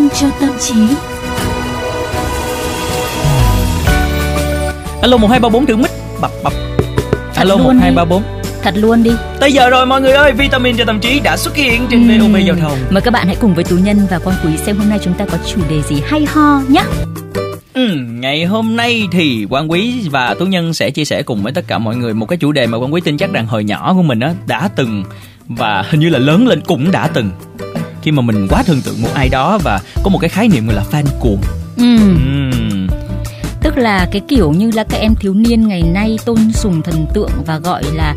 minh cho tâm trí. Alo 1234 thử mic bập bập. Alo luôn đi. 1234. Thật luôn đi. Tới giờ rồi mọi người ơi, vitamin cho tâm trí đã xuất hiện trên Ừm. VOV giao thông. Mời các bạn hãy cùng với Tú Nhân và Quang Quý xem hôm nay chúng ta có chủ đề gì hay ho nhé. Ừ, ngày hôm nay thì Quang Quý và Tú Nhân sẽ chia sẻ cùng với tất cả mọi người một cái chủ đề mà Quang Quý tin chắc rằng hồi nhỏ của mình á đã từng và hình như là lớn lên cũng đã từng khi mà mình quá thần tượng một ai đó và có một cái khái niệm gọi là fan cuồng. Ừ. Ừm, Tức là cái kiểu như là các em thiếu niên ngày nay tôn sùng thần tượng và gọi là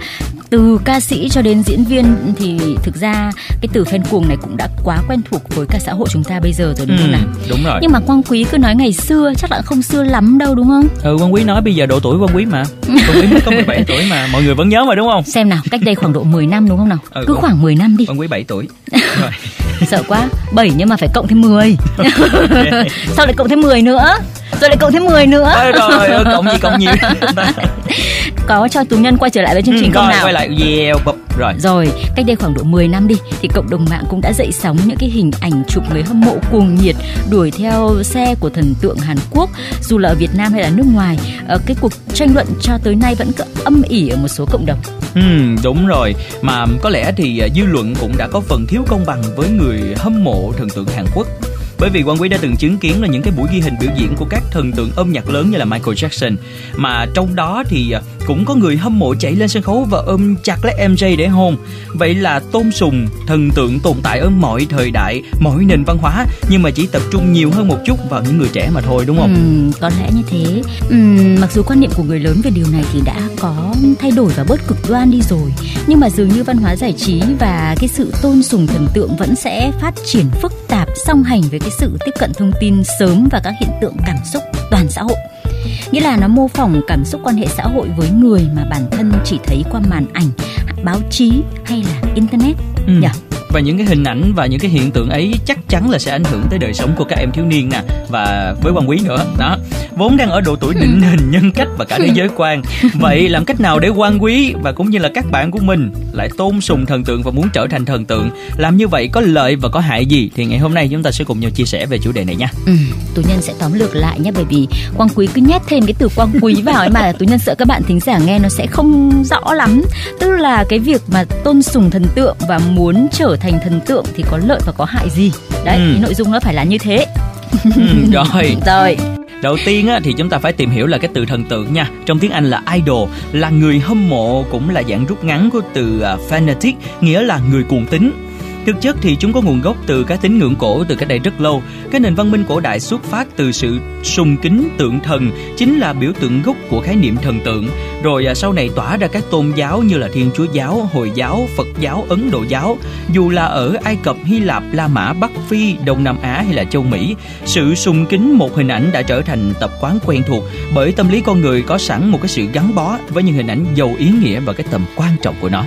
từ ca sĩ cho đến diễn viên thì thực ra cái từ fan cuồng này cũng đã quá quen thuộc với cả xã hội chúng ta bây giờ rồi đúng không ừm, nào? đúng rồi. Nhưng mà Quang Quý cứ nói ngày xưa chắc là không xưa lắm đâu đúng không? Ừ, Quang Quý nói bây giờ độ tuổi Quang Quý mà. Quý mới có 17 tuổi mà mọi người vẫn nhớ mà đúng không? Xem nào, cách đây khoảng độ 10 năm đúng không nào? Ừ, cứ khoảng 10 năm đi. Quang Quý 7 tuổi. Rồi. Sợ quá. 7 nhưng mà phải cộng thêm 10. Sao lại cộng thêm 10 nữa? Rồi lại cộng thêm 10 nữa. Ôi rồi, cộng gì cộng nhiều. Có cho Tú Nhân quay trở lại với chương trình Ừ, không nào? quay lại yeah, bập. rồi. Rồi, cách đây khoảng độ 10 năm đi thì cộng đồng mạng cũng đã dậy sóng những cái hình ảnh chụp người hâm mộ cuồng nhiệt đuổi theo xe của thần tượng Hàn Quốc dù là ở Việt Nam hay là nước ngoài. Ờ, cái cuộc tranh luận cho tới nay vẫn cứ âm ỉ ở một số cộng đồng. Ừ, đúng rồi. Mà có lẽ thì à, dư luận cũng đã có phần thiếu công bằng với người hâm mộ thần tượng Hàn Quốc. Bởi vì Quang Quý đã từng chứng kiến là những cái buổi ghi hình biểu diễn của các thần tượng âm nhạc lớn như là Michael Jackson. Mà trong đó thì à, cũng có người hâm mộ chạy lên sân khấu và ôm chặt lấy MJ để hôn vậy là tôn sùng thần tượng tồn tại ở mọi thời đại mọi nền văn hóa nhưng mà chỉ tập trung nhiều hơn một chút vào những người trẻ mà thôi đúng không Ừ, có lẽ như thế. Ừ, mặc dù quan niệm của người lớn về điều này thì đã có thay đổi và bớt cực đoan đi rồi, nhưng mà dường như văn hóa giải trí và cái sự tôn sùng thần tượng vẫn sẽ phát triển phức tạp song hành với cái sự tiếp cận thông tin sớm và các hiện tượng cảm xúc toàn xã hội. Nghĩa là nó mô phỏng cảm xúc quan hệ xã hội với người mà bản thân chỉ thấy qua màn ảnh, báo chí hay là internet. Ừ. Nhỉ? và những cái hình ảnh và những cái hiện tượng ấy chắc chắn là sẽ ảnh hưởng tới đời sống của các em thiếu niên nè và với quan quý nữa đó vốn đang ở độ tuổi định hình nhân cách và cả thế giới quan. Vậy làm cách nào để quan quý và cũng như là các bạn của mình lại tôn sùng thần tượng và muốn trở thành thần tượng? Làm như vậy có lợi và có hại gì? Thì ngày hôm nay chúng ta sẽ cùng nhau chia sẻ về chủ đề này nha. Ừ, tú nhân sẽ tóm lược lại nhé bởi vì quang quý cứ nhét thêm cái từ quang quý vào ấy mà. Tú nhân sợ các bạn thính giả nghe nó sẽ không rõ lắm. Tức là cái việc mà tôn sùng thần tượng và muốn trở thành thần tượng thì có lợi và có hại gì? Đấy Ừ. cái nội dung nó phải là như thế. Ừ, rồi. Rồi Đầu tiên á, thì chúng ta phải tìm hiểu là cái từ thần tượng nha. Trong tiếng Anh là idol Là người hâm mộ cũng là dạng rút ngắn của từ uh, fanatic Nghĩa là người cuồng tín. Thực chất thì chúng có nguồn gốc từ cái tín ngưỡng cổ từ cách đây rất lâu. Cái nền văn minh cổ đại xuất phát từ sự sùng kính tượng thần Chính là biểu tượng gốc của khái niệm thần tượng. Rồi à, sau này tỏa ra các tôn giáo như là Thiên Chúa giáo, Hồi giáo, Phật giáo, Ấn Độ giáo. Dù là ở Ai Cập, Hy Lạp, La Mã, Bắc Phi, Đông Nam Á hay là châu Mỹ sự sùng kính một hình ảnh đã trở thành tập quán quen thuộc bởi tâm lý con người có sẵn một cái sự gắn bó với những hình ảnh giàu ý nghĩa và cái tầm quan trọng của nó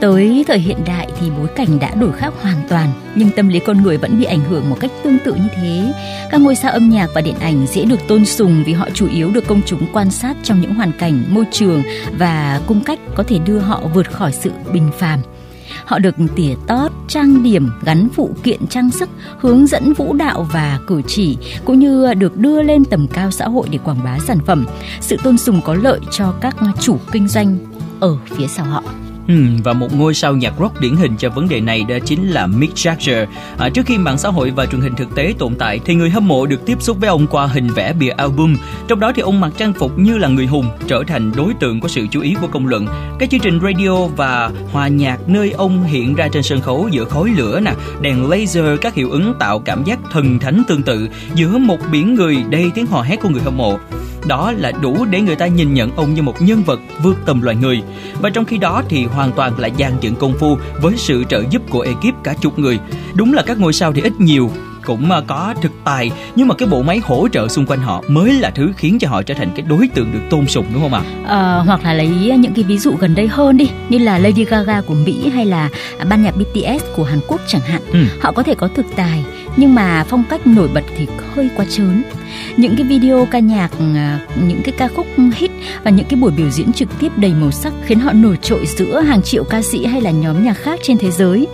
tới thời hiện đại thì bối cảnh đã đổi khác hoàn toàn nhưng tâm lý con người vẫn bị ảnh hưởng một cách tương tự như thế các ngôi sao âm nhạc và điện ảnh dễ được tôn sùng vì họ chủ yếu được công chúng quan sát trong những hoàn cảnh môi trường và cung cách có thể đưa họ vượt khỏi sự bình phàm Họ được tỉa tót, trang điểm, gắn phụ kiện trang sức, hướng dẫn vũ đạo và cử chỉ, cũng như được đưa lên tầm cao xã hội để quảng bá sản phẩm. Sự tôn sùng có lợi cho các chủ kinh doanh ở phía sau họ. Và một ngôi sao nhạc rock điển hình cho vấn đề này đó chính là Mick Jagger. À, trước khi mạng xã hội và truyền hình thực tế tồn tại thì người hâm mộ được tiếp xúc với ông qua hình vẽ bìa album. Trong đó thì ông mặc trang phục như là người hùng, trở thành đối tượng của sự chú ý của công luận. Các chương trình radio và hòa nhạc nơi ông hiện ra trên sân khấu giữa khói lửa nè, đèn laser các hiệu ứng tạo cảm giác thần thánh tương tự giữa một biển người đầy tiếng hò hét của người hâm mộ đó là đủ để người ta nhìn nhận ông như một nhân vật vượt tầm loài người và trong khi đó thì hoàn toàn là dàn dựng công phu với sự trợ giúp của ekip cả chục người đúng là các ngôi sao thì ít nhiều cũng à, có thực tài nhưng mà cái bộ máy hỗ trợ xung quanh họ mới là thứ khiến cho họ trở thành cái đối tượng được tôn sùng đúng không ạ? Ờ, hoặc là lấy những cái ví dụ gần đây hơn đi như là Lady Gaga của Mỹ hay là ban nhạc BTS của Hàn Quốc chẳng hạn Ừ. họ có thể có thực tài nhưng mà phong cách nổi bật thì hơi quá trớn. Những cái video ca nhạc à, những cái ca khúc hit và những cái buổi biểu diễn trực tiếp đầy màu sắc khiến họ nổi trội giữa hàng triệu ca sĩ hay là nhóm nhạc khác trên thế giới.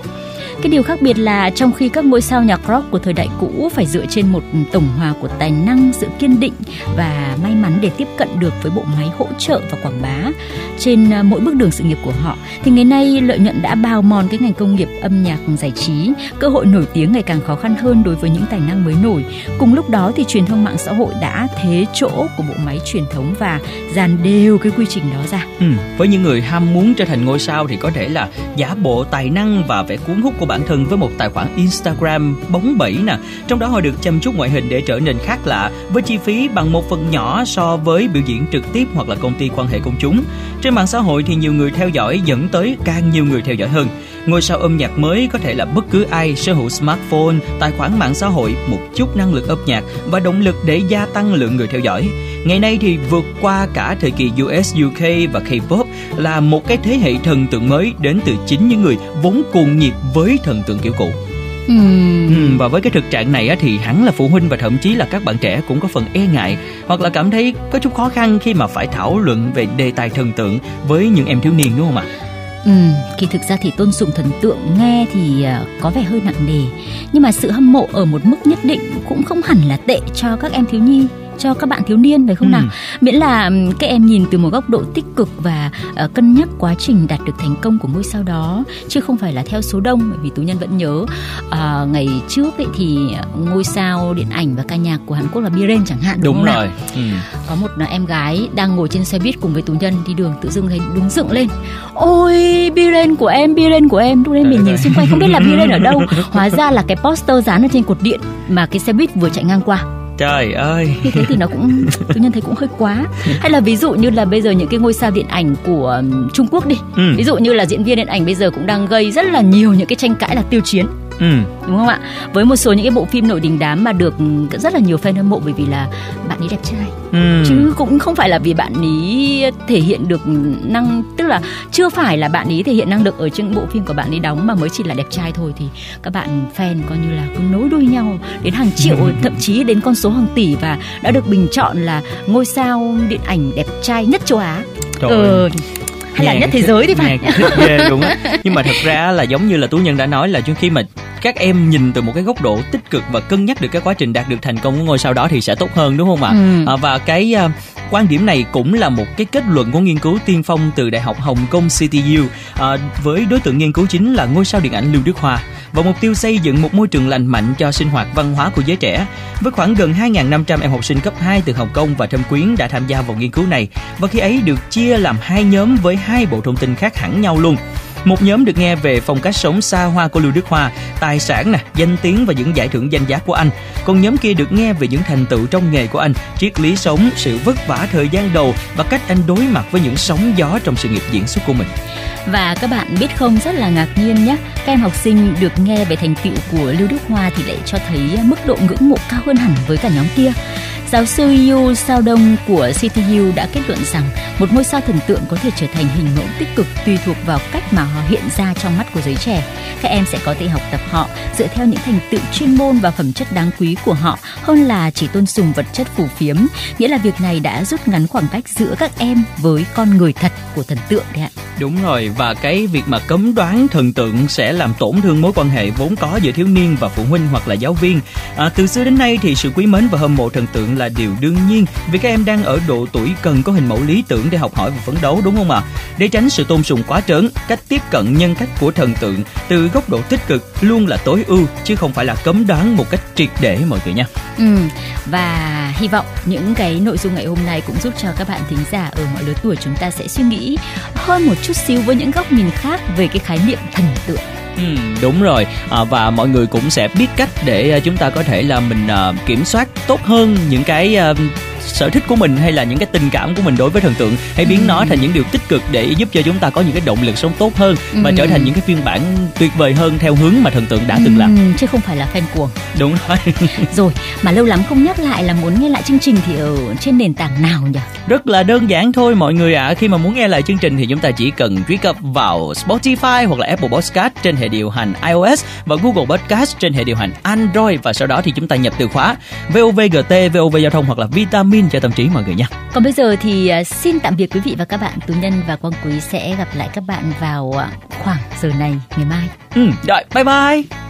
Cái điều khác biệt là trong khi các ngôi sao nhạc rock của thời đại cũ phải dựa trên một tổng hòa của tài năng, sự kiên định và may mắn để tiếp cận được với bộ máy hỗ trợ và quảng bá trên à, mỗi bước đường sự nghiệp của họ thì ngày nay lợi nhuận đã bào mòn cái ngành công nghiệp âm nhạc giải trí, cơ hội nổi tiếng ngày càng khó khăn hơn đối với những tài năng mới nổi. Cùng lúc đó thì truyền thông mạng xã hội đã thế chỗ của bộ máy truyền thống và dàn đều cái quy trình đó ra. Ừ, với những người ham muốn trở thành ngôi sao thì có thể là giả bộ tài năng và vẻ cuốn hút của bản thân với một tài khoản Instagram bóng bẩy nè. Trong đó họ được chăm chút ngoại hình để trở nên khác lạ với chi phí bằng một phần nhỏ so với biểu diễn trực tiếp hoặc là công ty quan hệ công chúng. Trên mạng xã hội thì nhiều người theo dõi dẫn tới càng nhiều người theo dõi hơn. Ngôi sao âm nhạc mới có thể là bất cứ ai sở hữu smartphone, tài khoản mạng xã hội, một chút năng lực âm nhạc và động lực để gia tăng lượng người theo dõi. Ngày nay thì vượt qua cả thời kỳ US, UK và K-pop là một cái thế hệ thần tượng mới đến từ chính những người vốn cuồng nhiệt với thần tượng kiểu cũ. Uhm. và với cái thực trạng này á, thì hẳn là phụ huynh và thậm chí là các bạn trẻ cũng có phần e ngại hoặc là cảm thấy có chút khó khăn khi mà phải thảo luận về đề tài thần tượng với những em thiếu niên đúng không ạ? Ừ, kỳ thực ra thì tôn sùng thần tượng nghe thì à, có vẻ hơi nặng nề nhưng mà sự hâm mộ ở một mức nhất định cũng không hẳn là tệ cho các em thiếu nhi cho các bạn thiếu niên phải không ừ. nào miễn là các em nhìn từ một góc độ tích cực và uh, cân nhắc quá trình đạt được thành công của ngôi sao đó chứ không phải là theo số đông bởi vì tú nhân vẫn nhớ uh, ngày trước ấy thì ngôi sao điện ảnh và ca nhạc của Hàn Quốc là Biren chẳng hạn đúng, đúng không rồi. Ừ. có một em gái đang ngồi trên xe buýt cùng với tú nhân đi đường tự dưng thấy đứng dựng lên. Ôi Biren của em Biren của em. Lúc đấy mình nhìn xung quanh không biết là Biren ở đâu. Hóa ra là cái poster dán ở trên cột điện mà cái xe buýt vừa chạy ngang qua trời ơi. Như thế thì nó cũng tôi nhân thấy cũng hơi quá. Hay là ví dụ như là bây giờ những cái ngôi sao điện ảnh của Trung Quốc đi. Ừ. ví dụ như là diễn viên điện ảnh bây giờ cũng đang gây rất là nhiều những cái tranh cãi là tiêu chiến Ừ. đúng không ạ với một số những cái bộ phim nổi đình đám mà được rất là nhiều fan hâm mộ bởi vì là bạn ấy đẹp trai ừ. chứ cũng không phải là vì bạn ấy thể hiện được năng tức là chưa phải là bạn ấy thể hiện năng lực ở những bộ phim của bạn ấy đóng mà mới chỉ là đẹp trai thôi thì các bạn fan coi như là cứ nối đuôi nhau đến hàng triệu thậm chí đến con số hàng tỷ và đã được bình chọn là ngôi sao điện ảnh đẹp trai nhất châu Á. Trời ừ, hay là nhất thế giới đi phải ghê đúng á nhưng mà thật ra là giống như là tú nhân đã nói là trước khi mà các em nhìn từ một cái góc độ tích cực và cân nhắc được cái quá trình đạt được thành công của ngôi sao đó thì sẽ tốt hơn đúng không ạ ừ. à, và cái uh, quan điểm này cũng là một cái kết luận của nghiên cứu tiên phong từ đại học Hồng Kông CTU à, với đối tượng nghiên cứu chính là ngôi sao điện ảnh Lưu Đức Hoa và mục tiêu xây dựng một môi trường lành mạnh cho sinh hoạt văn hóa của giới trẻ. Với khoảng gần 2.500 em học sinh cấp 2 từ Hồng Kông và Thâm Quyến đã tham gia vào nghiên cứu này và khi ấy được chia làm hai nhóm với hai bộ thông tin khác hẳn nhau luôn. Một nhóm được nghe về phong cách sống xa hoa của Lưu Đức Hoa, tài sản nè, danh tiếng và những giải thưởng danh giá của anh. Còn nhóm kia được nghe về những thành tựu trong nghề của anh, triết lý sống, sự vất vả thời gian đầu và cách anh đối mặt với những sóng gió trong sự nghiệp diễn xuất của mình. Và các bạn biết không rất là ngạc nhiên nhé, các em học sinh được nghe về thành tựu của Lưu Đức Hoa thì lại cho thấy mức độ ngưỡng mộ cao hơn hẳn với cả nhóm kia. Giáo sư Yu Sao Đông của CTU đã kết luận rằng một ngôi sao thần tượng có thể trở thành hình mẫu tích cực tùy thuộc vào cách mà họ hiện ra trong mắt của giới trẻ. Các em sẽ có thể học tập họ dựa theo những thành tựu chuyên môn và phẩm chất đáng quý của họ, hơn là chỉ tôn sùng vật chất phù phiếm. Nghĩa là việc này đã rút ngắn khoảng cách giữa các em với con người thật của thần tượng đấy ạ. Đúng rồi và cái việc mà cấm đoán thần tượng sẽ làm tổn thương mối quan hệ vốn có giữa thiếu niên và phụ huynh hoặc là giáo viên. À, từ xưa đến nay thì sự quý mến và hâm mộ thần tượng là điều đương nhiên vì các em đang ở độ tuổi cần có hình mẫu lý tưởng để học hỏi và phấn đấu đúng không ạ? À? Để tránh sự tôn sùng quá trớn, cách tiếp cận nhân cách của thần tượng từ góc độ tích cực luôn là tối ưu chứ không phải là cấm đoán một cách triệt để mọi người nha. Ừ và hy vọng những cái nội dung ngày hôm nay cũng giúp cho các bạn thính giả ở mọi lứa tuổi chúng ta sẽ suy nghĩ hơn một chút xíu với những góc nhìn khác về cái khái niệm thần tượng. Ừ, đúng rồi. À, và mọi người cũng sẽ biết cách để à, chúng ta có thể là mình uh, kiểm soát tốt hơn những cái uh, sở thích của mình hay là những cái tình cảm của mình đối với thần tượng hãy biến ừ. nó thành những điều tích cực để giúp cho chúng ta có những cái động lực sống tốt hơn ừ. và trở thành những cái phiên bản tuyệt vời hơn theo hướng mà thần tượng đã từng làm ừ, chứ không phải là fan cuồng đúng rồi rồi mà lâu lắm không nhắc lại là muốn nghe lại chương trình thì ở trên nền tảng nào nhỉ rất là đơn giản thôi mọi người ạ à. khi mà muốn nghe lại chương trình thì chúng ta chỉ cần truy cập vào Spotify hoặc là Apple Podcast trên hệ điều hành iOS và Google Podcast trên hệ điều hành Android và sau đó thì chúng ta nhập từ khóa VOVGT, VOV giao thông hoặc là Vitamin cho tâm trí mọi người nha. Còn bây giờ thì à, xin tạm biệt quý vị và các bạn. Tú Nhân và Quang Quý sẽ gặp lại các bạn vào à, khoảng giờ này ngày mai. Ừ, rồi bye bye.